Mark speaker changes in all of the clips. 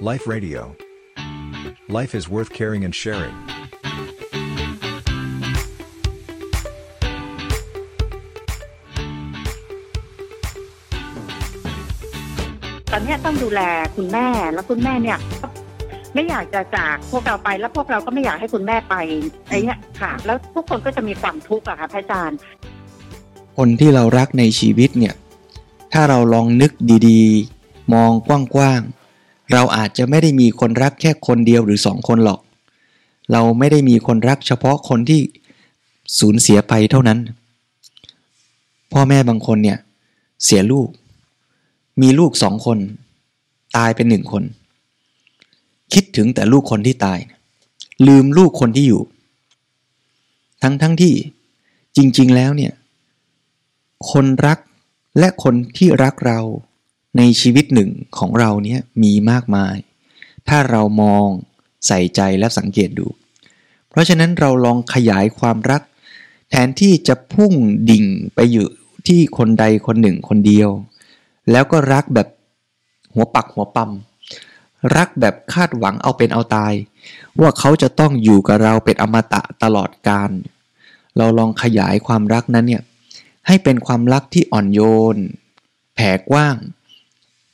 Speaker 1: Life Radio. Life is worth caring and sharing.
Speaker 2: ตอนเนี้ยต้องดูแลคุณแม่แล้วคุณแม่เนี่ย ไม่อยากจะจากพวกเราไปแล้วพวกเราก็ไม่อยากให้คุณแม่ไปไอ้เนี้ยค่ะ แล้วทุกคนก็จะมีความทุกข์อะค่ะพระอาจารย์
Speaker 3: คนที่เรารักในชีวิตเนี่ย ถ้าเราลองนึกดีๆ มองกว้างๆ เราอาจจะไม่ได้มีคนรักแค่คนเดียวหรือสองคนหรอก เราไม่ได้มีคนรักเฉพาะคนที่สูญเสียไปเท่านั้น พ่อแม่บางคนเนี่ยเสียลูก มีลูกสองคน ตายเป็นหนึ่งคน คิดถึงแต่ลูกคนที่ตาย ลืมลูกคนที่อยู่ ทั้งทั้งที่จริง ๆ แล้วเนี่ย คนรักและคนที่รักเรา ในชีวิตหนึ่งของเราเนี่ยมีมากมาย ถ้าเรามองใส่ใจและสังเกตดู เพราะฉะนั้นเราลองขยายความรัก แทนที่จะพุ่งดิ่งไปอยู่ที่คนใดคนหนึ่งคนเดียว แล้วก็รักแบบหัวปักหัวปั๊มรักแบบคาดหวังเอาเป็นเอาตาย ว่าเขาจะต้องอยู่กับเราเป็นอมตะตลอดกาลเราลองขยายความรักนั้นเนี่ยให้เป็นความรักที่อ่อนโยน แผ่กว้าง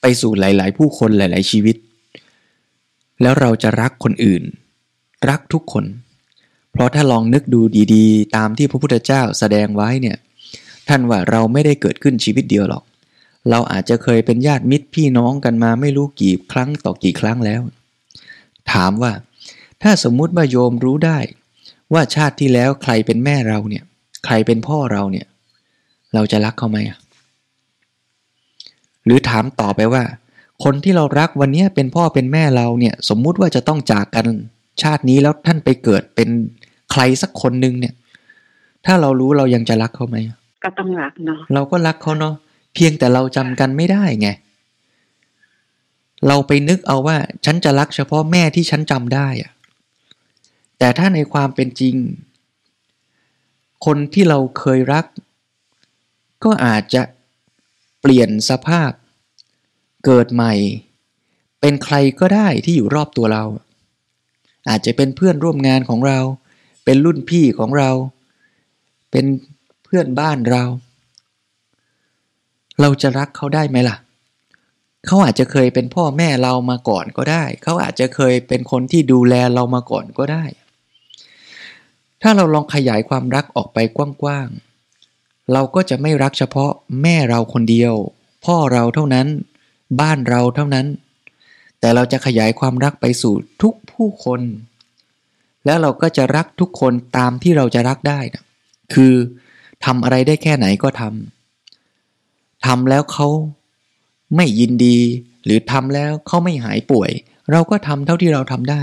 Speaker 3: ไปสู่หลาย ๆ ผู้คนหลาย ๆ ชีวิต แล้วเราจะรักคนอื่น รักทุกคน เพราะถ้าลองนึกดูดี ๆ ตามที่พระพุทธเจ้าแสดงไว้เนี่ย ท่านว่าเราไม่ได้เกิดขึ้นชีวิตเดียวหรอก เราอาจจะเคยเป็นญาติมิตรพี่น้องกันมาไม่รู้กี่ครั้งต่อกี่ครั้งแล้ว ถามว่า ถ้าสมมุติว่าโยมรู้ได้ ว่าชาติที่แล้วใครเป็นแม่เราเนี่ย ใครเป็นพ่อเราเนี่ย เราจะรักเขาไหมอะ หรือถามต่อไปว่า คนที่เรารักวันนี้เป็นพ่อเป็นแม่เราเนี่ย สมมุติว่าจะต้องจากกันชาตินี้แล้วท่านไปเกิดเป็นใครสักคนหนึ่งเนี่ย ถ้าเรารู้เรายังจะรักเขาไหม
Speaker 2: ก็ต้องรักเนาะ
Speaker 3: เราก็รักเขาเนาะเพียงแต่เราจำกันไม่ได้ไงเราไปนึกเอาว่าฉันจะรักเฉพาะแม่ที่ฉันจำได้อะแต่ถ้าในความเป็นจริง คนที่เราเคยรัก ก็อาจจะ เปลี่ยนสภาพ เกิดใหม่ เป็นใครก็ได้ที่อยู่รอบตัวเรา อาจจะเป็นเพื่อนร่วมงานของเรา เป็นรุ่นพี่ของเรา เป็นเพื่อนบ้านเรา เราจะรักเขาได้ไหมล่ะ เขาอาจจะเคยเป็นพ่อแม่เรามาก่อนก็ได้ เขาอาจจะเคยเป็นคนที่ดูแลเรามาก่อนก็ได้ ถ้าเราลองขยายความรักออกไปกว้างๆ เราก็จะไม่รักเฉพาะแม่เราคนเดียว พ่อเราเท่านั้น บ้านเราเท่านั้น แต่เราจะขยายความรักไปสู่ทุกผู้คน แล้วเราก็จะรักทุกคนตามที่เราจะรักได้นะคือทำอะไรได้แค่ไหนก็ทำทำแล้วเขาไม่ยินดี หรือทำแล้วเขาไม่หายป่วย เราก็ทำเท่าที่เราทำได้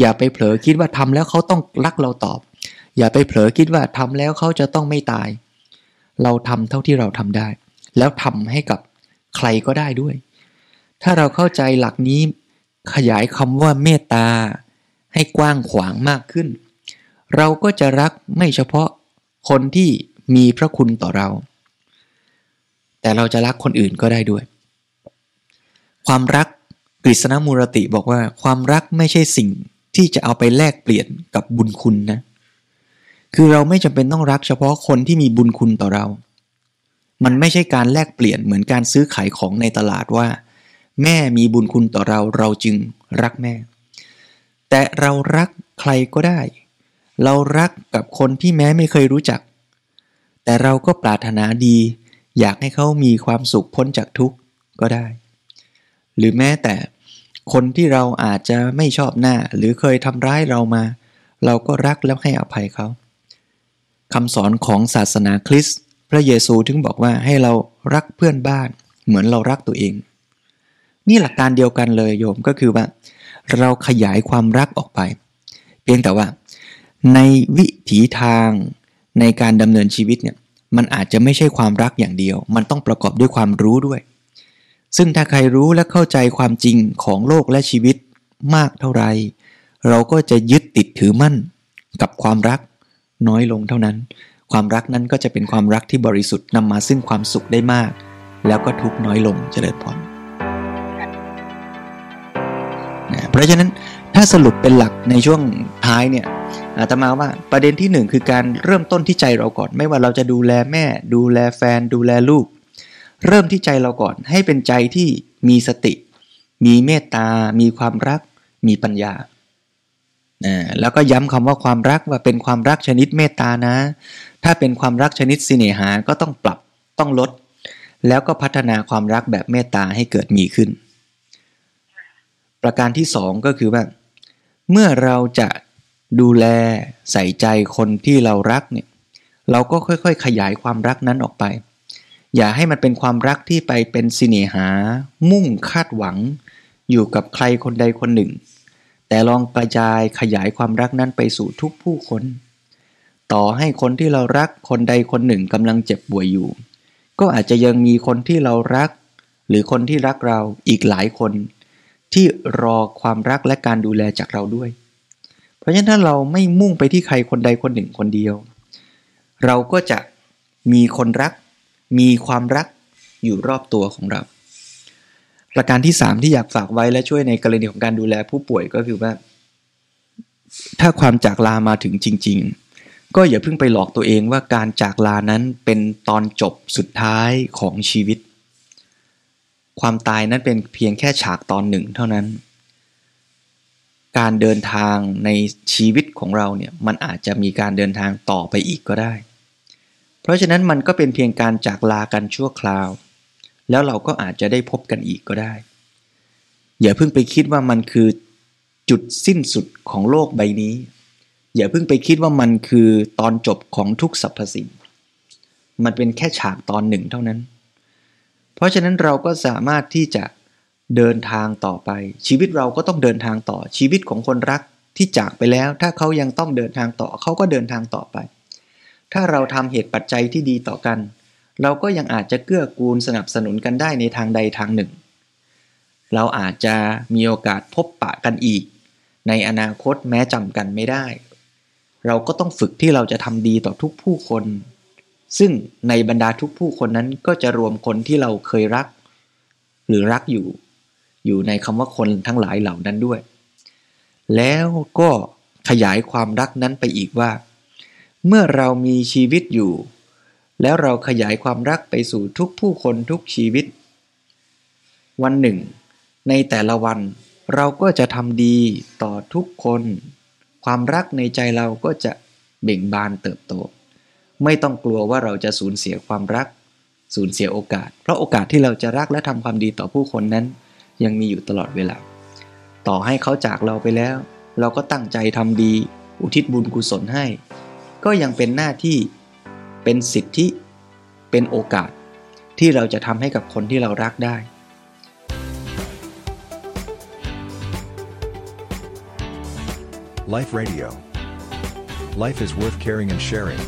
Speaker 3: อย่าไปเผลอคิดว่าทำแล้วเขาต้องรักเราตอบ อย่าไปเผลอคิดว่าทำแล้วเขาจะต้องไม่ตาย เราทำเท่าที่เราทำได้ แล้วทำให้กับใครก็ได้ด้วย ถ้าเราเข้าใจหลักนี้ขยายคำว่าเมตตา ให้กว้างขวางมากขึ้น เราก็จะรักไม่เฉพาะคนที่มีพระคุณต่อเรา แต่เราจะรักคนอื่นก็ได้ด้วย ความรักกฤษณมูรติบอกว่า ความรักไม่ใช่สิ่งที่จะเอาไปแลกเปลี่ยนกับบุญคุณนะ คือเราไม่จำเป็นต้องรักเฉพาะคนที่มีบุญคุณต่อเรา มันไม่ใช่การแลกเปลี่ยนเหมือนการซื้อขายของในตลาดว่า แม่มีบุญคุณต่อเราเราจึงรักแม่ แต่เรารักใครก็ได้ เรารักกับคนที่แม้ไม่เคยรู้จัก แต่เราก็ปรารถนาดี อยากให้เขามีความสุขพ้นจากทุกข์ก็ได้ หรือแม้แต่คนที่เราอาจจะไม่ชอบหน้าหรือเคยทำร้ายเรามา เราก็รักแล้วให้อภัยเขา คำสอนของศาสนาคริสต์พระเยซูถึงบอกว่าให้เรารักเพื่อนบ้าน เหมือนเรารักตัวเอง นี่หลักการเดียวกันเลยโยมก็คือว่า เราขยายความรักออกไป เพียงแต่ว่า ในวิถีทางในการดำเนินชีวิตเนี่ยมันอาจจะไม่ใช่ความรักอย่างเดียว มันต้องประกอบด้วยความรู้ด้วย ซึ่งถ้าใครรู้และเข้าใจความจริงของโลกและชีวิตมากเท่าไร เราก็จะยึดติดถือมั่นกับความรัก น้อยลงเท่านั้น ความรักนั้นก็จะเป็นความรักที่บริสุทธิ์นำมาซึ่งความสุขได้มาก แล้วก็ทุกน้อยลงเจริญพรเพราะฉะนั้นถ้าสรุปเป็นหลักในช่วงท้ายเนี่ยอาตมาว่าประเด็นที่หนึ่งคือการเริ่มต้นที่ใจเราก่อน ไม่ว่าเราจะดูแลแม่ ดูแลแฟน ดูแลลูก เริ่มที่ใจเราก่อน ให้เป็นใจที่มีสติ มีเมตตา มีความรัก มีปัญญา แล้วก็ย้ำคำว่าความรักว่าเป็นความรักชนิดเมตตานะ ถ้าเป็นความรักชนิดสิเนหาก็ต้องปรับต้องลด แล้วก็พัฒนาความรักแบบเมตตาให้เกิดมีขึ้น ประการที่สองก็คือว่า เมื่อเราจะดูแลใส่ใจคนที่เรารักเนี่ยเราก็ค่อยๆ ขยายความรักนั้นออกไป อย่าให้มันเป็นความรักที่ไปเป็นสิเนหา มุ่งคาดหวัง อยู่กับใครคนใดคนหนึ่ง แต่ลองกระจายขยายความรักนั้นไปสู่ทุกผู้คน ต่อให้คนที่เรารักคนใดคนหนึ่งกำลังเจ็บป่วยอยู่ ก็อาจจะยังมีคนที่เรารัก หรือคนที่รักเราอีกหลายคน ที่รอความรักและการดูแลจากเราด้วย เพราะฉะนั้นถ้าเราไม่มุ่งไปที่ใครคนใดคนหนึ่งคนเดียว เราก็จะมีคนรัก มีความรักอยู่รอบตัวของเรา ประการที่สามที่อยากฝากไว้และช่วยในกรณีของการดูแลผู้ป่วยก็คือว่า ถ้าความจากลามาถึงจริง ๆ ก็อย่าเพิ่งไปหลอกตัวเองว่าการจากลานั้นเป็นตอนจบสุดท้ายของชีวิต ความตายนั้นเป็นเพียงแค่ฉากตอนหนึ่งเท่านั้น การเดินทางในชีวิตของเราเนี่ยมันอาจจะมีการเดินทางต่อไปอีกก็ได้ เพราะฉะนั้นมันก็เป็นเพียงการจากลากันชั่วคราว แล้วเราก็อาจจะได้พบกันอีกก็ได้ อย่าเพิ่งไปคิดว่ามันคือจุดสิ้นสุดของโลกใบนี้ อย่าเพิ่งไปคิดว่ามันคือตอนจบของทุกสรรพสิ่ง มันเป็นแค่ฉากตอนหนึ่งเท่านั้น เพราะฉะนั้นเราก็สามารถที่จะเดินทางต่อไป ชีวิตเราก็ต้องเดินทางต่อชีวิตของคนรักที่จากไปแล้ว ถ้าเขายังต้องเดินทางต่อเขาก็เดินทางต่อไป ถ้าเราทำเหตุปัจจัยที่ดีต่อกัน เราก็ยังอาจจะเกื้อกูลสนับสนุนกันได้ในทางใดทางหนึ่ง เราอาจจะมีโอกาสพบปะกันอีก ในอนาคตแม้จำกันไม่ได้ เราก็ต้องฝึกที่เราจะทำดีต่อทุกผู้คน ซึ่งในบรรดาทุกผู้คนนั้นก็จะรวมคนที่เราเคยรัก หรือรักอยู่ อยู่ในคำว่าคนทั้งหลายเหล่านั้นด้วย แล้วก็ขยายความรักนั้นไปอีกว่า เมื่อเรามีชีวิตอยู่ แล้วเราขยายความรักไปสู่ทุกผู้คนทุกชีวิต วันหนึ่ง ในแต่ละวันเราก็จะทำดีต่อทุกคน ความรักในใจเราก็จะเบ่งบานเติบโต ไม่ต้องกลัวว่าเราจะสูญเสียความรัก สูญเสียโอกาส เพราะโอกาสที่เราจะรักและทำความดีต่อผู้คนนั้น ยังมีอยู่ตลอดเวลา ต่อให้เขาจากเราไปแล้ว เราก็ตั้งใจทำดี อุทิศบุญกุศลให้ ก็ยังเป็นหน้าที่ เป็นสิทธิเป็นโอกาสที่เราจะทำให้กับคนที่เรารักได้
Speaker 1: Life Radio Life is worth caring and sharing